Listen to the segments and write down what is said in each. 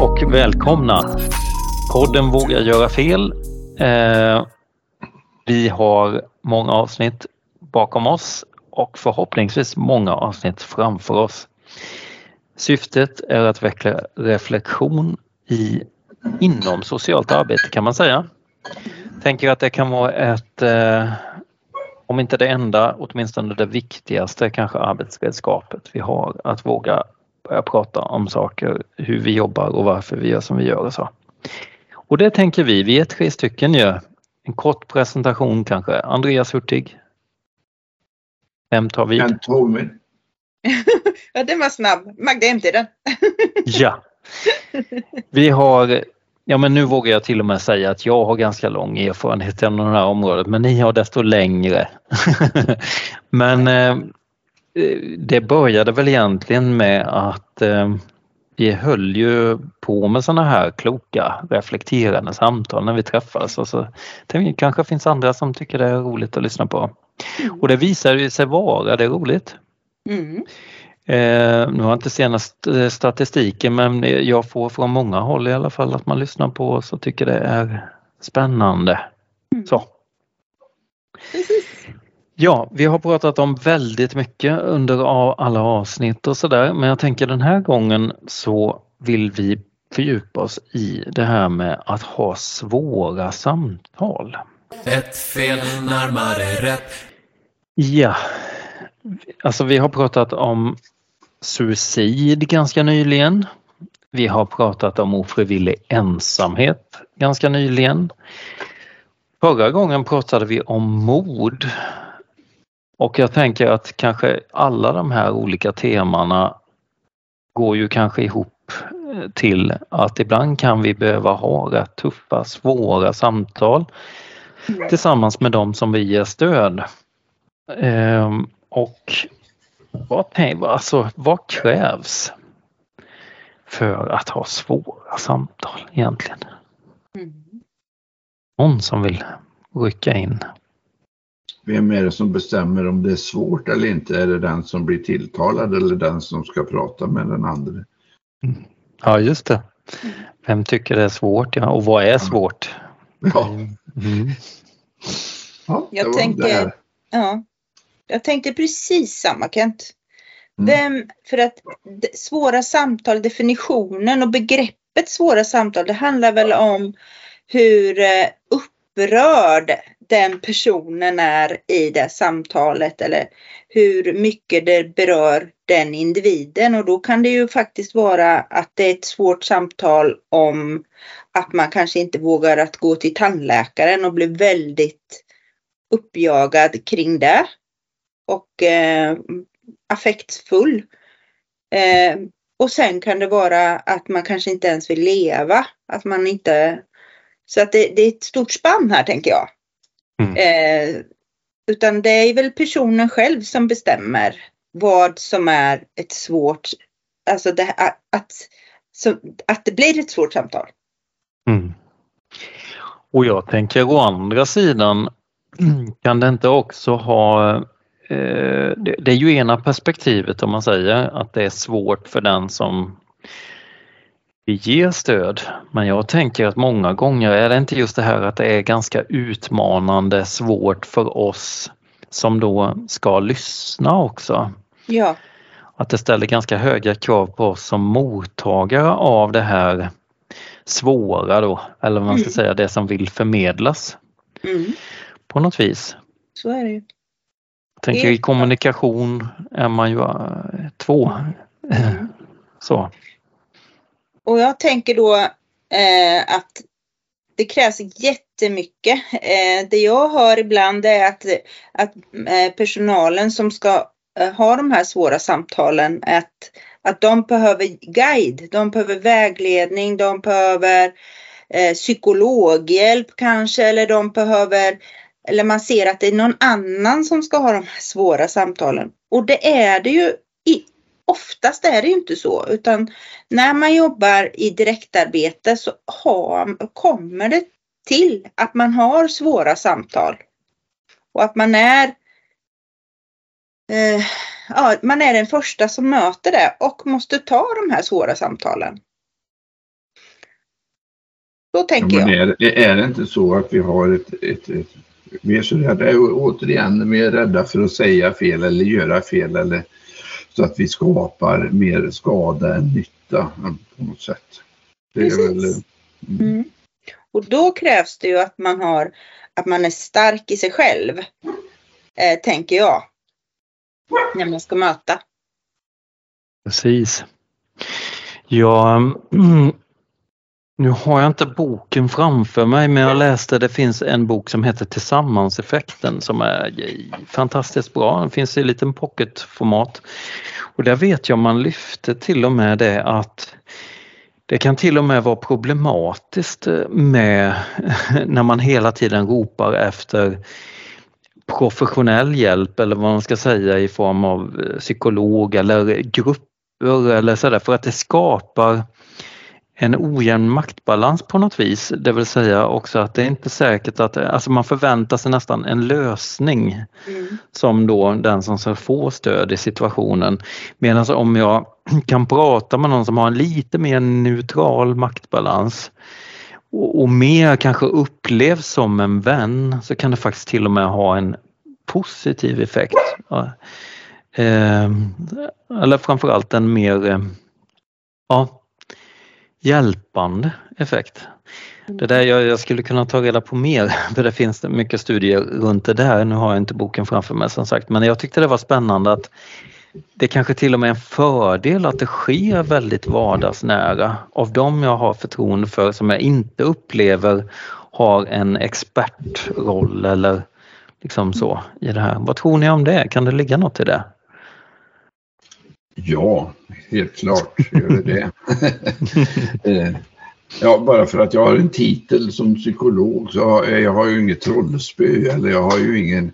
och välkomna. Podden Våga göra fel. Eh, vi har många avsnitt bakom oss och förhoppningsvis många avsnitt framför oss. Syftet är att väcka reflektion i, inom socialt arbete kan man säga. Tänker att det kan vara ett, eh, om inte det enda, åtminstone det viktigaste kanske arbetsredskapet vi har att våga börja prata om saker, hur vi jobbar och varför vi gör som vi gör och så. Och det tänker vi, vi är tre stycken ju. En kort presentation kanske. Andreas Hurtig. Vem tar vid? ja, den var snabb. Magda Hemtiden. ja. Vi har, ja men nu vågar jag till och med säga att jag har ganska lång erfarenhet inom det här området men ni har desto längre. men eh, det började väl egentligen med att eh, vi höll ju på med sådana här kloka reflekterande samtal när vi träffas och så det kanske finns andra som tycker det är roligt att lyssna på. Och det visar sig vara det roligt. Mm. Eh, nu har jag inte senast eh, statistiken men jag får från många håll i alla fall att man lyssnar på oss och tycker det är spännande. Mm. Så. Precis. Ja, vi har pratat om väldigt mycket under alla avsnitt och sådär men jag tänker den här gången så vill vi fördjupa oss i det här med att ha svåra samtal. Ett fel närmare rätt. Ja, alltså vi har pratat om suicid ganska nyligen. Vi har pratat om ofrivillig ensamhet ganska nyligen. Förra gången pratade vi om mord och jag tänker att kanske alla de här olika temana går ju kanske ihop eh, till att ibland kan vi behöva ha rätt tuffa, svåra samtal tillsammans med dem som vi ger stöd. Ehm, och vad, alltså, vad krävs för att ha svåra samtal egentligen? Mm. Någon som vill rycka in? Vem är det som bestämmer om det är svårt eller inte? Är det den som blir tilltalad eller den som ska prata med den andra? Mm. Ja, just det. Vem tycker det är svårt? Ja, och vad är svårt? Ja. Mm. ja jag, tänkte, ja, jag tänkte precis samma Kent. Mm. Vem, för att svåra samtal, definitionen och begreppet svåra samtal, det handlar väl om hur eh, upprörd den personen är i det samtalet eller hur mycket det berör den individen och då kan det ju faktiskt vara att det är ett svårt samtal om att man kanske inte vågar att gå till tandläkaren och blir väldigt uppjagad kring det och eh, affektfull. Eh, och sen kan det vara att man kanske inte ens vill leva, att man inte så att det, det är ett stort spann här tänker jag. Mm. Eh, utan det är väl personen själv som bestämmer vad som är ett svårt, alltså det, att, så, att det blir ett svårt samtal. Mm. Och jag tänker å andra sidan kan det inte också ha eh, det är ju ena perspektivet om man säger att det är svårt för den som vi ger stöd. Men jag tänker att många gånger är det inte just det här att det är ganska utmanande, svårt för oss som då ska lyssna också. Ja. Att det ställer ganska höga krav på oss som mottagare av det här svåra då, eller vad man ska mm. säga, det som vill förmedlas. Mm. På något vis. Så är det ju. Jag tänker i kommunikation är man ju äh, två. Mm. Så. Och jag tänker då eh, att det krävs jättemycket. Eh, det jag hör ibland är att, att eh, personalen som ska eh, ha de här svåra samtalen, att, att de behöver guide, de behöver vägledning, de behöver eh, psykologhjälp kanske, eller de behöver eller man ser att det är någon annan som ska ha de här svåra samtalen. Och det är det ju i oftast är det ju inte så utan när man jobbar i direktarbete så har, kommer det till att man har svåra samtal. Och att man är eh, ja, man är den första som möter det och måste ta de här svåra samtalen. Så tänker ja, jag. Är, är det inte så att vi har ett, ett, ett vi är så rädda, återigen, vi är rädda för att säga fel eller göra fel eller så att vi skapar mer skada än nytta på något sätt. Det Precis. Väl, mm. Mm. Och då krävs det ju att man har att man är stark i sig själv, eh, tänker jag, när man ska möta. Precis. Ja, nu har jag inte boken framför mig men jag läste det finns en bok som heter Tillsammanseffekten som är fantastiskt bra. Den finns i liten pocketformat. Och där vet jag man lyfter till och med det att det kan till och med vara problematiskt eh, med när man hela tiden ropar efter professionell hjälp eller vad man ska säga i form av eh, psykolog eller grupper eller sådär för att det skapar en ojämn maktbalans på något vis. Det vill säga också att det är inte säkert att, alltså man förväntar sig nästan en lösning mm. som då den som ska få stöd i situationen. Medan om jag kan prata med någon som har en lite mer neutral maktbalans och, och mer kanske upplevs som en vän så kan det faktiskt till och med ha en positiv effekt. Eh, eller framförallt en mer eh, ja, hjälpande effekt. Det där jag, jag, skulle kunna ta reda på mer för det finns mycket studier runt det där. Nu har jag inte boken framför mig som sagt men jag tyckte det var spännande att det kanske till och med är en fördel att det sker väldigt vardagsnära av dem jag har förtroende för som jag inte upplever har en expertroll eller liksom så i det här. Vad tror ni om det? Kan det ligga något i det? Ja, helt klart gör det det. Eh, ja, bara för att jag har en titel som psykolog så har jag, jag har ju inget trollspö eller jag har ju ingen...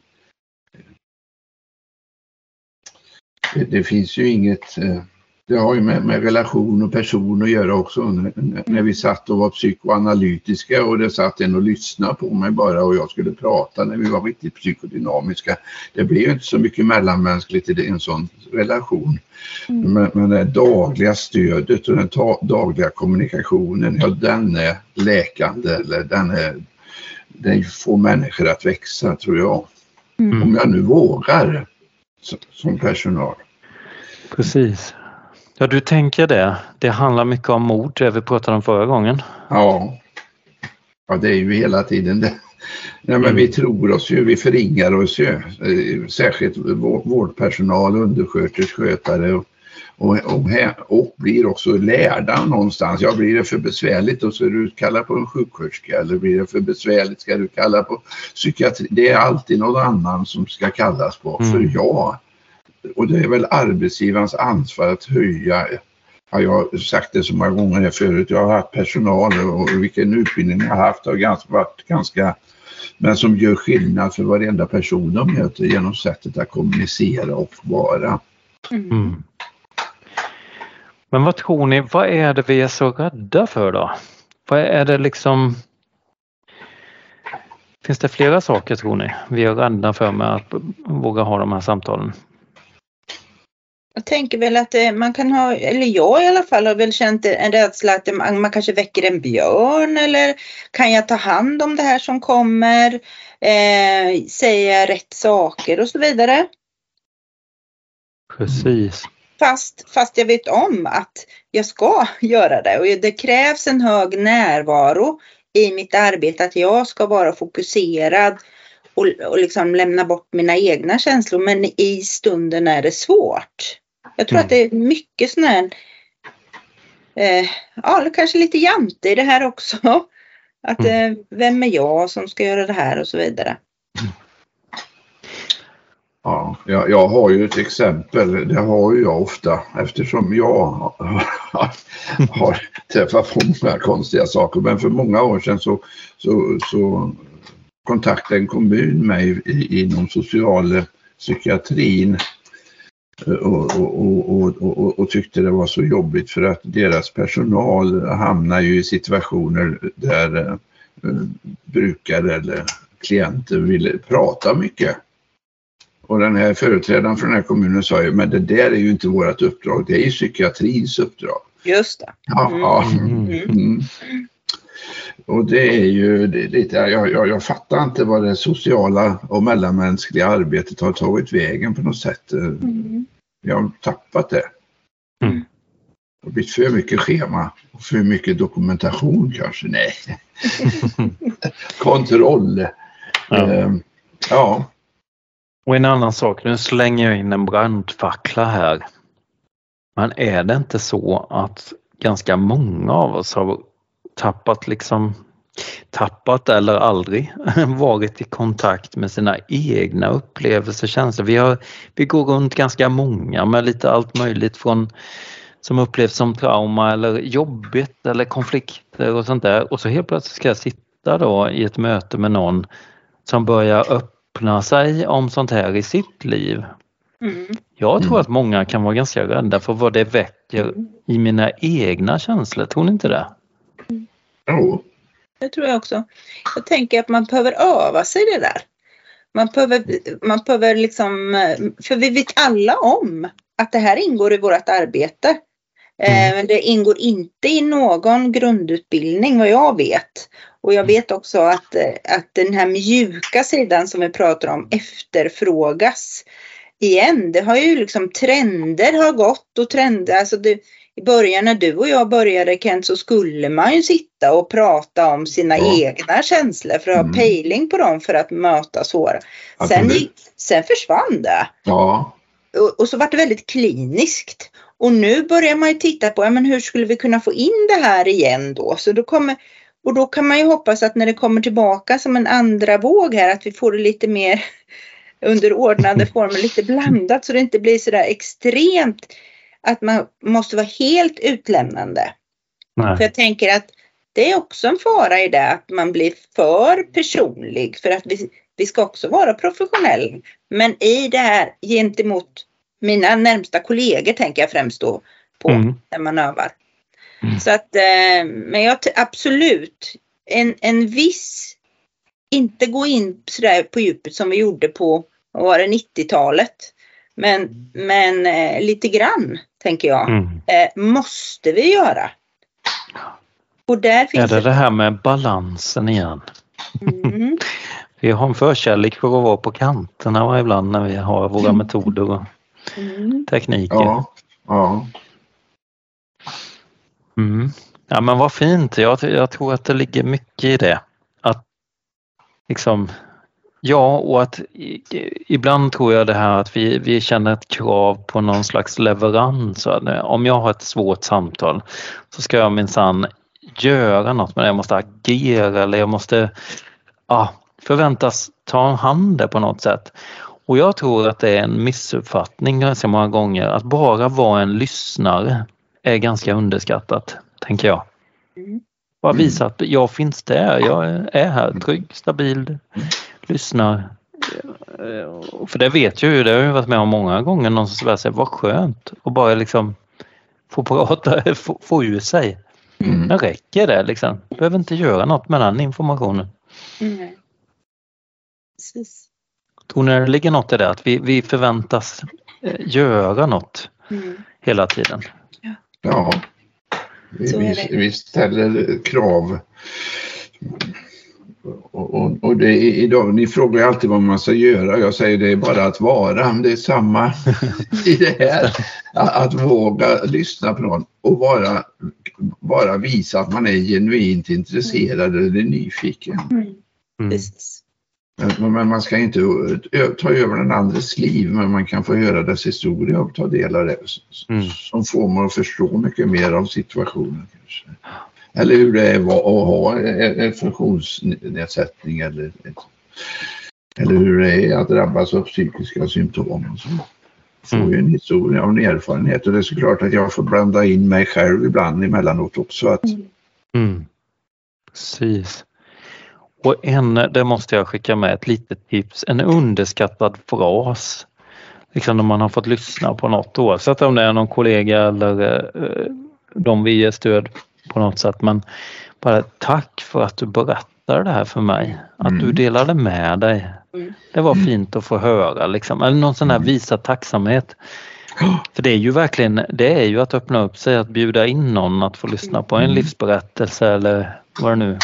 Det, det finns ju inget... Det har ju med, med, relation och person att göra också. När vi satt och var psykoanalytiska och det satt en och lyssnade på mig bara och jag skulle prata när vi var riktigt psykodynamiska. Det blev ju inte så mycket mellanmänskligt i en sån relation. Mm. Men, men det dagliga stödet och den dagliga kommunikationen, ja den är läkande eller den är, den får människor att växa tror jag. Mm. Om jag nu vågar som personal. Precis. Ja, du tänker det. Det handlar mycket om mod, det vi pratade om förra gången. Ja, ja det är ju hela tiden det. Nej, men mm. Vi tror oss ju, vi förringar oss ju. Särskilt vårdpersonal, undersköterskor, skötare och, och, och, och, blir också lärda någonstans. Ja, blir det för besvärligt och så är du kallad på en sjuksköterska eller blir det för besvärligt ska du kalla på psykiatri. Det är alltid någon annan som ska kallas på. Mm. För jag och det är väl arbetsgivarens ansvar att höja Ja, jag har sagt det så många gånger här förut. Jag har haft personal och vilken utbildning jag har haft har ganska, varit ganska men som gör skillnad för varenda person de möter genom sättet att kommunicera och vara. Mm. mm. Men vad tror ni, vad är det vi är så rädda för då? Vad är det liksom Finns det flera saker tror ni vi är rädda för med att våga ha de här samtalen? Jag tänker väl att eh, man kan ha, eller jag i alla fall har väl känt en rädsla att man kanske väcker en björn eller kan jag ta hand om det här som kommer? Eh, säga rätt saker och så vidare. Precis. Fast, fast jag vet om att jag ska göra det och det krävs en hög närvaro i mitt arbete att jag ska vara fokuserad och, och liksom lämna bort mina egna känslor men i stunden är det svårt. Jag tror mm. att det är mycket sån här, eh, ja kanske lite jante i det här också. Att mm. eh, vem är jag som ska göra det här och så vidare. Ja, jag, jag har ju ett exempel, det har ju jag ofta eftersom jag har träffat på många konstiga saker. Men för många år sedan så, så, så kontaktade en kommun mig inom socialpsykiatrin och, och, och, och, tyckte det var så jobbigt för att deras personal hamnar ju i situationer där eh, brukare eller klienter vill prata mycket. Och den här företrädaren från den här kommunen sa ju, men det där är ju inte vårt uppdrag, det är ju psykiatrins uppdrag. Just det. Mm. Ja, mm. Mm. Och det är ju lite, jag, jag, jag fattar inte vad det sociala och mellanmänskliga arbetet har tagit vägen på något sätt. Mm. Jag har tappat det. Mm. Det har blivit för mycket schema och för mycket dokumentation kanske. Nej. Kontroll. Ja. Ehm, ja. Och en annan sak, nu slänger jag in en brandfackla här. Men är det inte så att ganska många av oss har tappat liksom tappat eller aldrig varit i kontakt med sina egna upplevelser, känslor. Vi, har, vi går runt ganska många med lite allt möjligt från som upplevs som trauma eller jobbigt eller konflikter och sånt där och så helt plötsligt ska jag sitta då i ett möte med någon som börjar öppna sig om sånt här i sitt liv. Mm. Jag tror mm. att många kan vara ganska rädda för vad det väcker i mina egna känslor, tror ni inte det? Jo. Det tror jag också. Jag tänker att man behöver öva sig det där. Man behöver, man behöver liksom, för vi vet alla om att det här ingår i vårt arbete. Eh, mm. Men det ingår inte i någon grundutbildning vad jag vet. Och jag vet också att, att den här mjuka sidan som vi pratar om efterfrågas igen. Det har ju liksom trender har gått och trender, alltså det, i början när du och jag började Kent så skulle man ju sitta och prata om sina ja. egna känslor för att mm. ha pejling på dem för att möta svåra. Sen, gick, sen försvann det. Ja. Och, och, så var det väldigt kliniskt. Och nu börjar man ju titta på ja, men hur skulle vi kunna få in det här igen då? Så då kommer, och då kan man ju hoppas att när det kommer tillbaka som en andra våg här att vi får det lite mer under ordnade former, lite blandat så det inte blir så där extremt att man måste vara helt utlämnande. Nej. För jag tänker att det är också en fara i det att man blir för personlig för att vi, vi ska också vara professionella. Men i det här gentemot mina närmsta kollegor tänker jag främst då på mm. när man övar. Mm. Så att, eh, men jag absolut en, en viss, inte gå in sådär på djupet som vi gjorde på, var det, 90-talet. Men, men eh, lite grann, tänker jag, mm. eh, måste vi göra. Och där finns är det det här med balansen igen? Mm. vi har en förkärlek för att vara på kanterna ibland när vi har våra mm. metoder och mm. tekniker. Ja. ja. Mm. Ja men vad fint, jag, jag tror att det ligger mycket i det. Att liksom Ja, och att ibland tror jag det här att vi, vi känner ett krav på någon slags leverans. Om jag har ett svårt samtal så ska jag minsann göra något med det. Jag måste agera eller jag måste ja, förväntas ta hand det på något sätt. Och jag tror att det är en missuppfattning ganska många gånger att bara vara en lyssnare är ganska underskattat, tänker jag. Mm. Bara visa att jag finns där, jag är här trygg, stabil, lyssnar. För det vet jag ju, det har jag varit med om många gånger, någon som säger vad skönt och bara liksom få prata, få, få ur sig. Mm. Det räcker det liksom. Behöver inte göra något med den informationen. Mm. Precis. Tror ni det ligger något i det? Att vi, vi förväntas eh, göra något mm. hela tiden? Ja. ja. Vi, vi, vi ställer krav och, och, och det, idag, ni frågar ju alltid vad man ska göra. Jag säger det är bara att vara. Det är samma i det här. Att, våga lyssna på någon och bara, bara visa att man är genuint intresserad mm. eller nyfiken. Mm. Mm. Men, men, man ska inte ta över den andres liv, men man kan få höra dess historia och ta del av det. Mm. Som får man att förstå mycket mer av situationen. Kanske eller hur det är att ha en funktionsnedsättning eller, eller hur det är att drabbas av psykiska symptom. Och så. får ju en historia och en erfarenhet och det är såklart att jag får blanda in mig själv ibland emellanåt också. Att... Mm. Precis. Och en, det måste jag skicka med ett litet tips, en underskattad fras. Liksom när man har fått lyssna på något oavsett om det är någon kollega eller eh, de vi ger stöd på något sätt. Men bara tack för att du berättade det här för mig. Att mm. du delade med dig. Mm. Det var fint att få höra liksom. Eller någon sån här mm. visa tacksamhet. För det är ju verkligen, det är ju att öppna upp sig, att bjuda in någon att få lyssna på en mm. livsberättelse eller vad det nu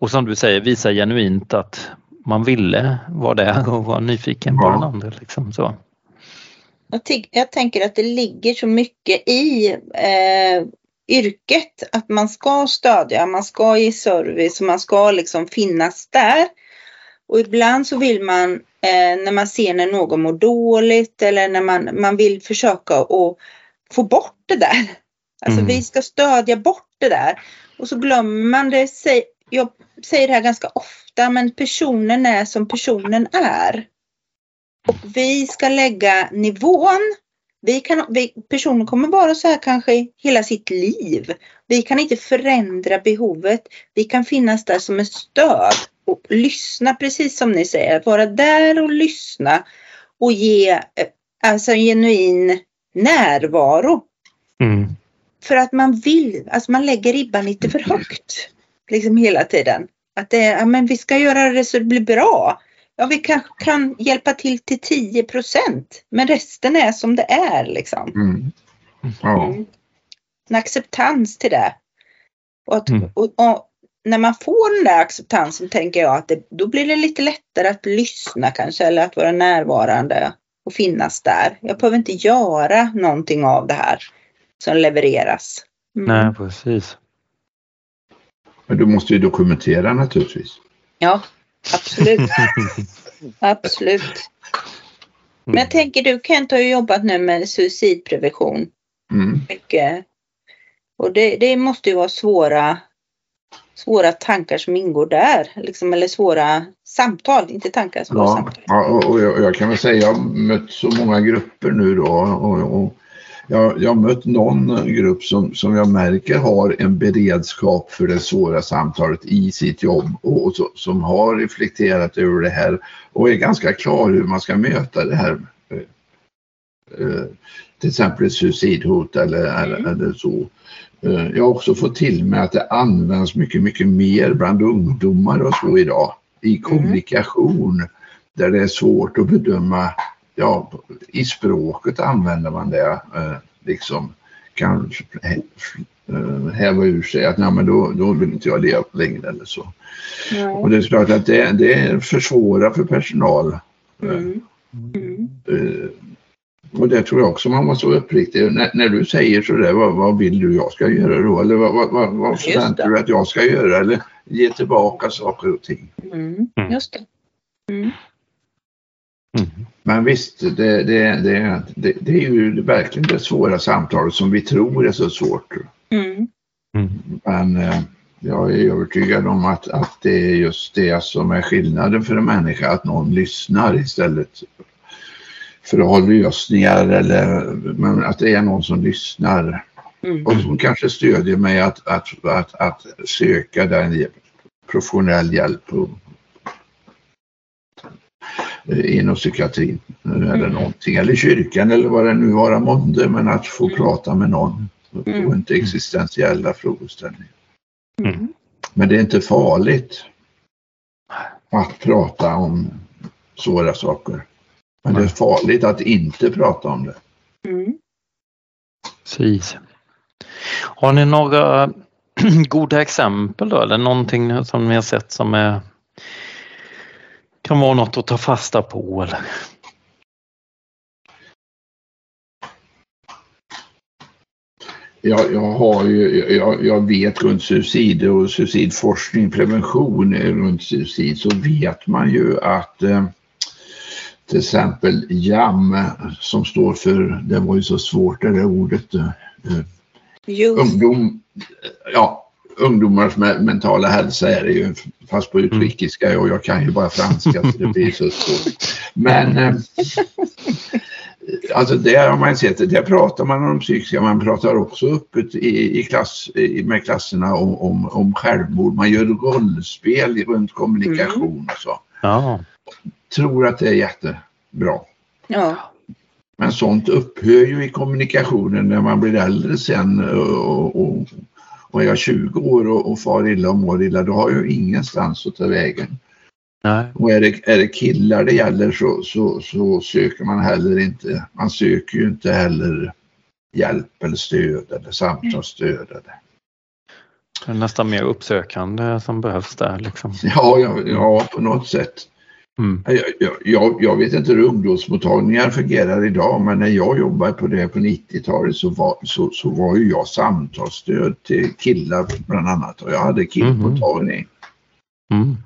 och som du säger visa genuint att man ville vara där och vara nyfiken på ja. den andra. Liksom, så. Jag, jag, tänker att det ligger så mycket i eh, yrket att man ska stödja, man ska ge service och man ska liksom finnas där. Och ibland så vill man eh, när man ser när någon mår dåligt eller när man, man vill försöka att få bort det där. Alltså mm. vi ska stödja bort det där. Och så glömmer man det. Jag säger det här ganska ofta men personen är som personen är. Och vi ska lägga nivån. Vi kan, vi, personen kommer vara så här kanske hela sitt liv. Vi kan inte förändra behovet. Vi kan finnas där som ett stöd och lyssna precis som ni säger. Vara där och lyssna och ge eh, alltså en genuin närvaro. Mm. För att man vill, alltså man lägger ribban lite för högt. Liksom hela tiden. Att det, ja, men vi ska göra det så det blir bra. Ja, vi kanske kan hjälpa till till 10 procent. Men resten är som det är liksom. Mm. Ja. Mm. En acceptans till det. Och, att, mm. och, och, när man får den där acceptansen tänker jag att det, då blir det lite lättare att lyssna kanske eller att vara närvarande och finnas där. Jag behöver inte göra någonting av det här som levereras. Mm. Nej, precis. Men du måste ju dokumentera naturligtvis. Ja, absolut. absolut. Men jag tänker du Kent har ju jobbat nu med suicidprevention. Mm. Mycket. Och det, det måste ju vara svåra svåra tankar som ingår där. Liksom, eller svåra samtal, inte tankar, svåra ja, samtal. Ja, och jag, jag, kan väl säga jag har mött så många grupper nu då och, och jag, jag mött någon grupp som, som jag märker har en beredskap för det svåra samtalet i sitt jobb och, och så, som har reflekterat över det här och är ganska klar hur man ska möta det här. Eh, eh till exempel ett suicidhot eller, mm. eller, eller så. Eh, jag har också fått till mig att det används mycket, mycket mer bland ungdomar och så idag i mm. kommunikation mm. där det är svårt att bedöma, ja i språket använder man det eh, liksom kan eh, häva ur sig att nej men då, då vill inte jag leva längre eller så. Mm. Och det är klart att det, det försvårar för personal. Mm. Mm. Och det tror jag också man måste vara uppriktig. När, när du säger sådär, vad, vad vill du jag ska göra då? Eller vad, vad, vad, vad förväntar du att jag ska göra? Eller ge tillbaka saker och ting. Mm. mm. Just det. Men visst, det, det, det, det, det är ju verkligen det svåra samtalet som vi tror är så svårt. Mm. mm. Men eh, jag är övertygad om att, att det är just det som är skillnaden för en människa, att någon lyssnar istället för att ha lösningar eller men att det är någon som lyssnar mm. och som kanske stödjer mig att, att, att, att söka den professionell hjälp och, inom psykiatrin eller mm. någonting eller kyrkan eller vad det nu vara månde men att få mm. prata med någon och mm. inte existentiella frågeställningar. Mm. Men det är inte farligt att prata om svåra saker. Men det är farligt att inte prata om det. Mm. Precis. Har ni några goda exempel då eller någonting som ni har sett som är, kan vara något att ta fasta på eller? Jag, jag, har ju, jag, jag vet runt suicid och suicidforskning, prevention runt suicid så vet man ju att eh, till exempel JAM som står för, det var ju så svårt det där ordet, eh, ungdom, ja, ungdomars mentala hälsa är det ju, fast på utrikiska och jag kan ju bara franska så det blir så svårt. Men eh, alltså det har man sett, det pratar man om psykiska, man pratar också öppet i, i klass, i, med klasserna om, om, om självmord, man gör rollspel runt kommunikation mm. och så. Ja tror att det är jättebra. Ja. Men sånt upphör ju i kommunikationen när man blir äldre sen och, och, och är 20 år och, och far illa och mår illa, då har jag ingenstans att ta vägen. Nej. Och är det, är det killar det gäller så, så, så söker man heller inte, man söker ju inte heller hjälp eller stöd eller samtalsstöd. Eller. Det är nästan mer uppsökande som behövs där liksom. Ja, ja, ja på något sätt. Mm. Jag, jag, jag, vet inte hur ungdomsmottagningar fungerar idag men när jag jobbade på det på 90-talet så var, så, så var ju jag samtalsstöd till killar bland annat och jag hade killmottagning. Mm. Mm.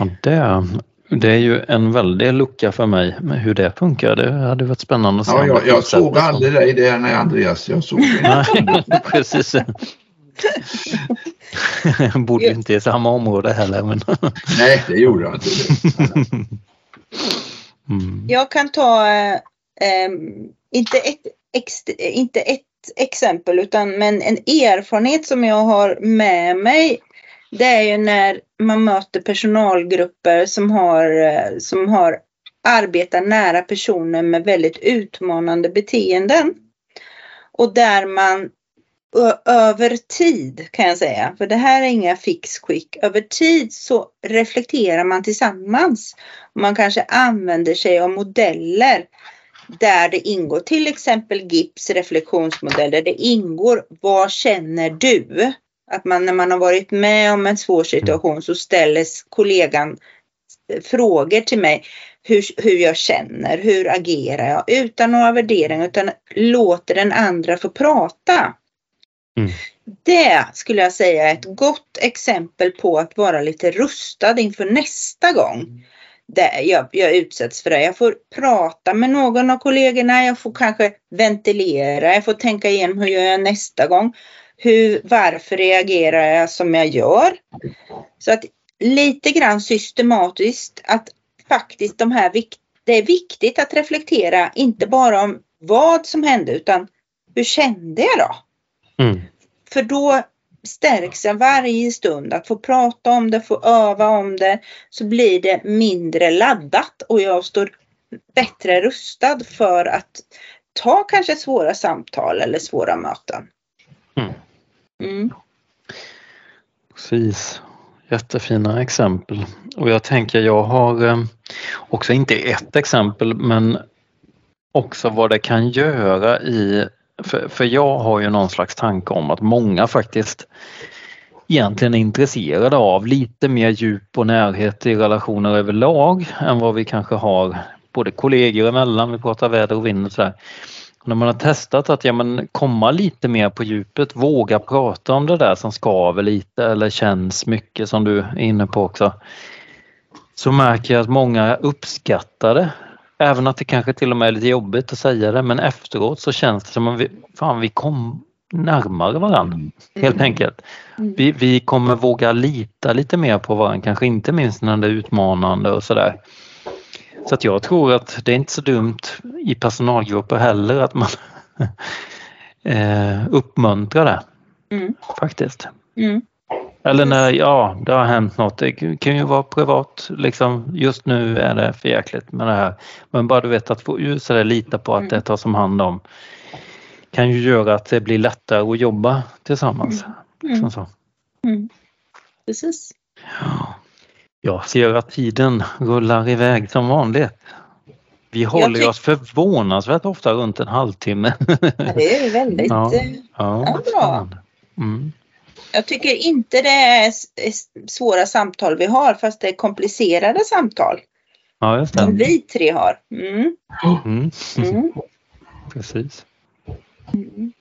Ja, det, det är ju en väldig lucka för mig med hur det funkar. Det hade varit spännande att se. Ja, jag, jag såg aldrig dig där när Andreas. Jag såg det. Nej, precis. Bodde inte i samma område heller. Men... Nej, det gjorde jag inte. Mm. Jag kan ta, eh, inte, ett, ex, inte ett exempel, utan men en erfarenhet som jag har med mig. Det är ju när man möter personalgrupper som har, eh, som har arbetat nära personer med väldigt utmanande beteenden. Och där man över tid kan jag säga, för det här är inga fix quick. Över tid så reflekterar man tillsammans. Man kanske använder sig av modeller där det ingår till exempel GIPS reflektionsmodell där Det ingår vad känner du? Att man när man har varit med om en svår situation så ställer kollegan frågor till mig hur, hur jag känner, hur agerar jag utan några värderingar utan låter den andra få prata. Mm. Det skulle jag säga är ett gott exempel på att vara lite rustad inför nästa gång det jag, jag utsätts för det. Jag får prata med någon av kollegorna, jag får kanske ventilera, jag får tänka igenom hur jag gör nästa gång. Hur, varför reagerar jag som jag gör? Så att lite grann systematiskt att faktiskt de här, det är viktigt att reflektera inte bara om vad som hände utan hur kände jag då? Mm. För då stärks jag varje stund att få prata om det, få öva om det så blir det mindre laddat och jag står bättre rustad för att ta kanske svåra samtal eller svåra möten. Mm. Mm. Precis. Jättefina exempel. Och jag tänker jag har eh, också inte ett exempel men också vad det kan göra i för, för jag har ju någon slags tanke om att många faktiskt egentligen är intresserade av lite mer djup och närhet i relationer överlag än vad vi kanske har både kollegor emellan, vi pratar väder och vind och sådär. När man har testat att ja, men komma lite mer på djupet, våga prata om det där som skaver lite eller känns mycket som du är inne på också. Så märker jag att många uppskattar det Även att det kanske till och med är lite jobbigt att säga det men efteråt så känns det som att vi, fan, vi kom närmare varandra mm. helt enkelt. Mm. Vi, vi kommer våga lita lite mer på varandra, kanske inte minst när det är utmanande och sådär. Så att jag tror att det är inte så dumt i personalgrupper heller att man eh, uppmuntrar det. Mm. Faktiskt. Mm. Eller när, ja, det har hänt något. Det kan ju vara privat, liksom just nu är det för jäkligt med det här. Men bara du vet att få ur sig det, lita på att mm. det tas om hand om kan ju göra att det blir lättare att jobba tillsammans. Mm. Mm. Så. Mm. Precis. Ja. Jag ser att tiden rullar iväg som vanligt. Vi håller oss förvånansvärt ofta runt en halvtimme. Ja, det är väldigt ja. Eh, ja, bra. Mm. Jag tycker inte det är svåra samtal vi har fast det är komplicerade samtal. Ja, just det. Som vi tre har. Mm. Mm. Mm. Precis. Mm.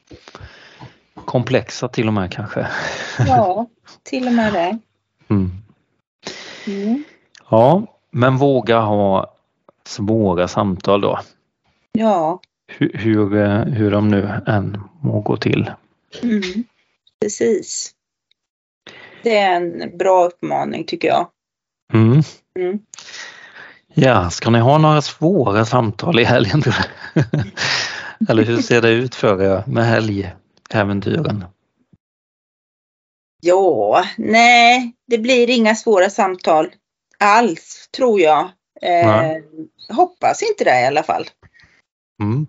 Komplexa till och med kanske. Ja, till och med det. Mm. Mm. Ja, men våga ha svåra samtal då. Ja. Hur, hur, eh, hur de nu än må gå till. Mm. Precis. Det är en bra uppmaning tycker jag. Mm. Mm. Ja, ska ni ha några svåra samtal i helgen? Eller hur ser det ut för er med helgäventyren? Ja, nej, det blir inga svåra samtal alls tror jag. Eh, hoppas inte det i alla fall. Mm.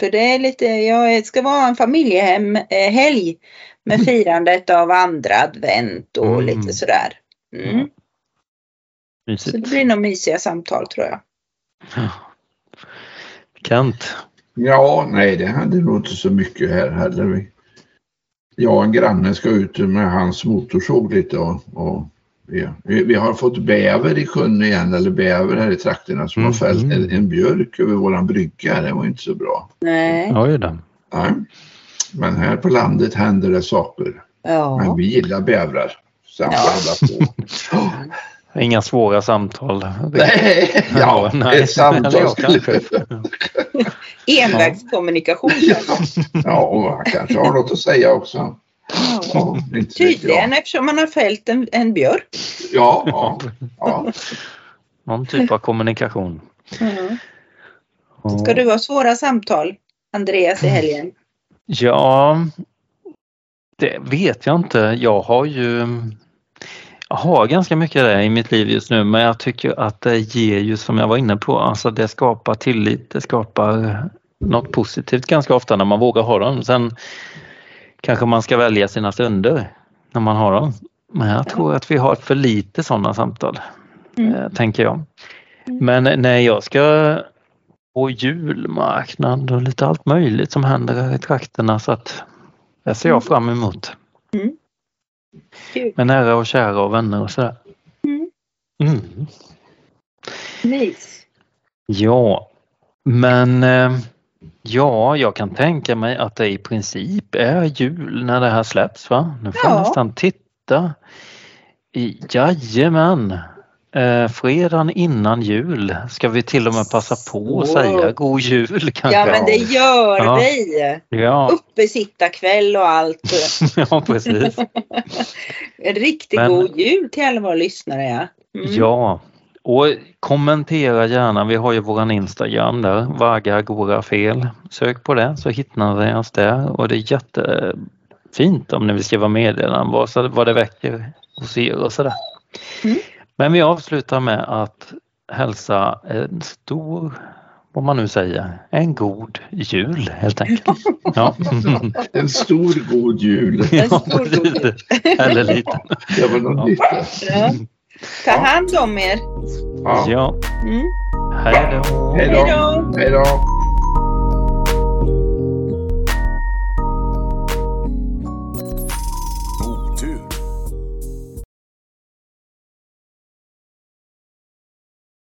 För det är lite, ja, det ska vara en familjehem eh, helg med firandet av andra advent och mm. lite sådär. Mm. Så det blir nog mysiga samtal tror jag. Kent? Ja, nej det hade nog inte så mycket här heller. jag och en granne ska ut med hans motorsåg lite och, och vi, vi, har fått bäver i sjön igen, eller bäver här i trakterna som mm. har fällt en, en, björk över våran brygga. Det var inte så bra. Nej. Oj då. Nej. Men här på landet händer det saker. Ja. Men vi gillar bävrar. Så ja. på. Inga svåra samtal. Nej, ja, nej. ett samtal skulle... Envägskommunikation. ja, och han kanske har något att säga också. Ja, Tydligen eftersom man har fällt en, en björk. Ja, ja, ja. Någon typ av kommunikation. Mm. Ska du ha svåra samtal, Andreas, i helgen? Ja, det vet jag inte. Jag har ju jag har ganska mycket det i mitt liv just nu men jag tycker att det ger ju som jag var inne på, alltså det skapar tillit, det skapar något positivt ganska ofta när man vågar ha dem. Sen kanske man ska välja sina stunder när man har dem. Men jag tror att vi har för lite sådana samtal, mm. Eh, tänker jag. Mm. Men när jag ska på julmarknad och lite allt möjligt som händer här i trakterna så att det ser jag mm. fram emot. Mm. Med nära och kära och vänner och sådär. Mm. Mm. Nice. Ja, men eh, ja, jag kan tänka mig att det i princip är jul när det här släpps va? Nu får ja. jag nästan titta. Jajamän, Eh, fredagen innan jul ska vi till och med passa på att säga god jul. Kanske. Ja men det gör ja. vi. Ja. Uppesittarkväll och allt. ja precis. en riktigt men, god jul till alla våra lyssnare. Ja. Mm. ja. Och kommentera gärna, vi har ju våran Instagram där, Vagga Gora Fel. Sök på det så hittar ni oss där och det är jättefint om ni vill skriva meddelanden vad, vad det väcker hos er och sådär. Mm. Men vi avslutar med att hälsa en stor, vad man nu säger, en god jul helt enkelt. Ja. En stor god jul. En stor god jul. Eller lite. Det var något. Ja. Ta hand om er. Ja. Mm. Hej då. Hej då. Hej då.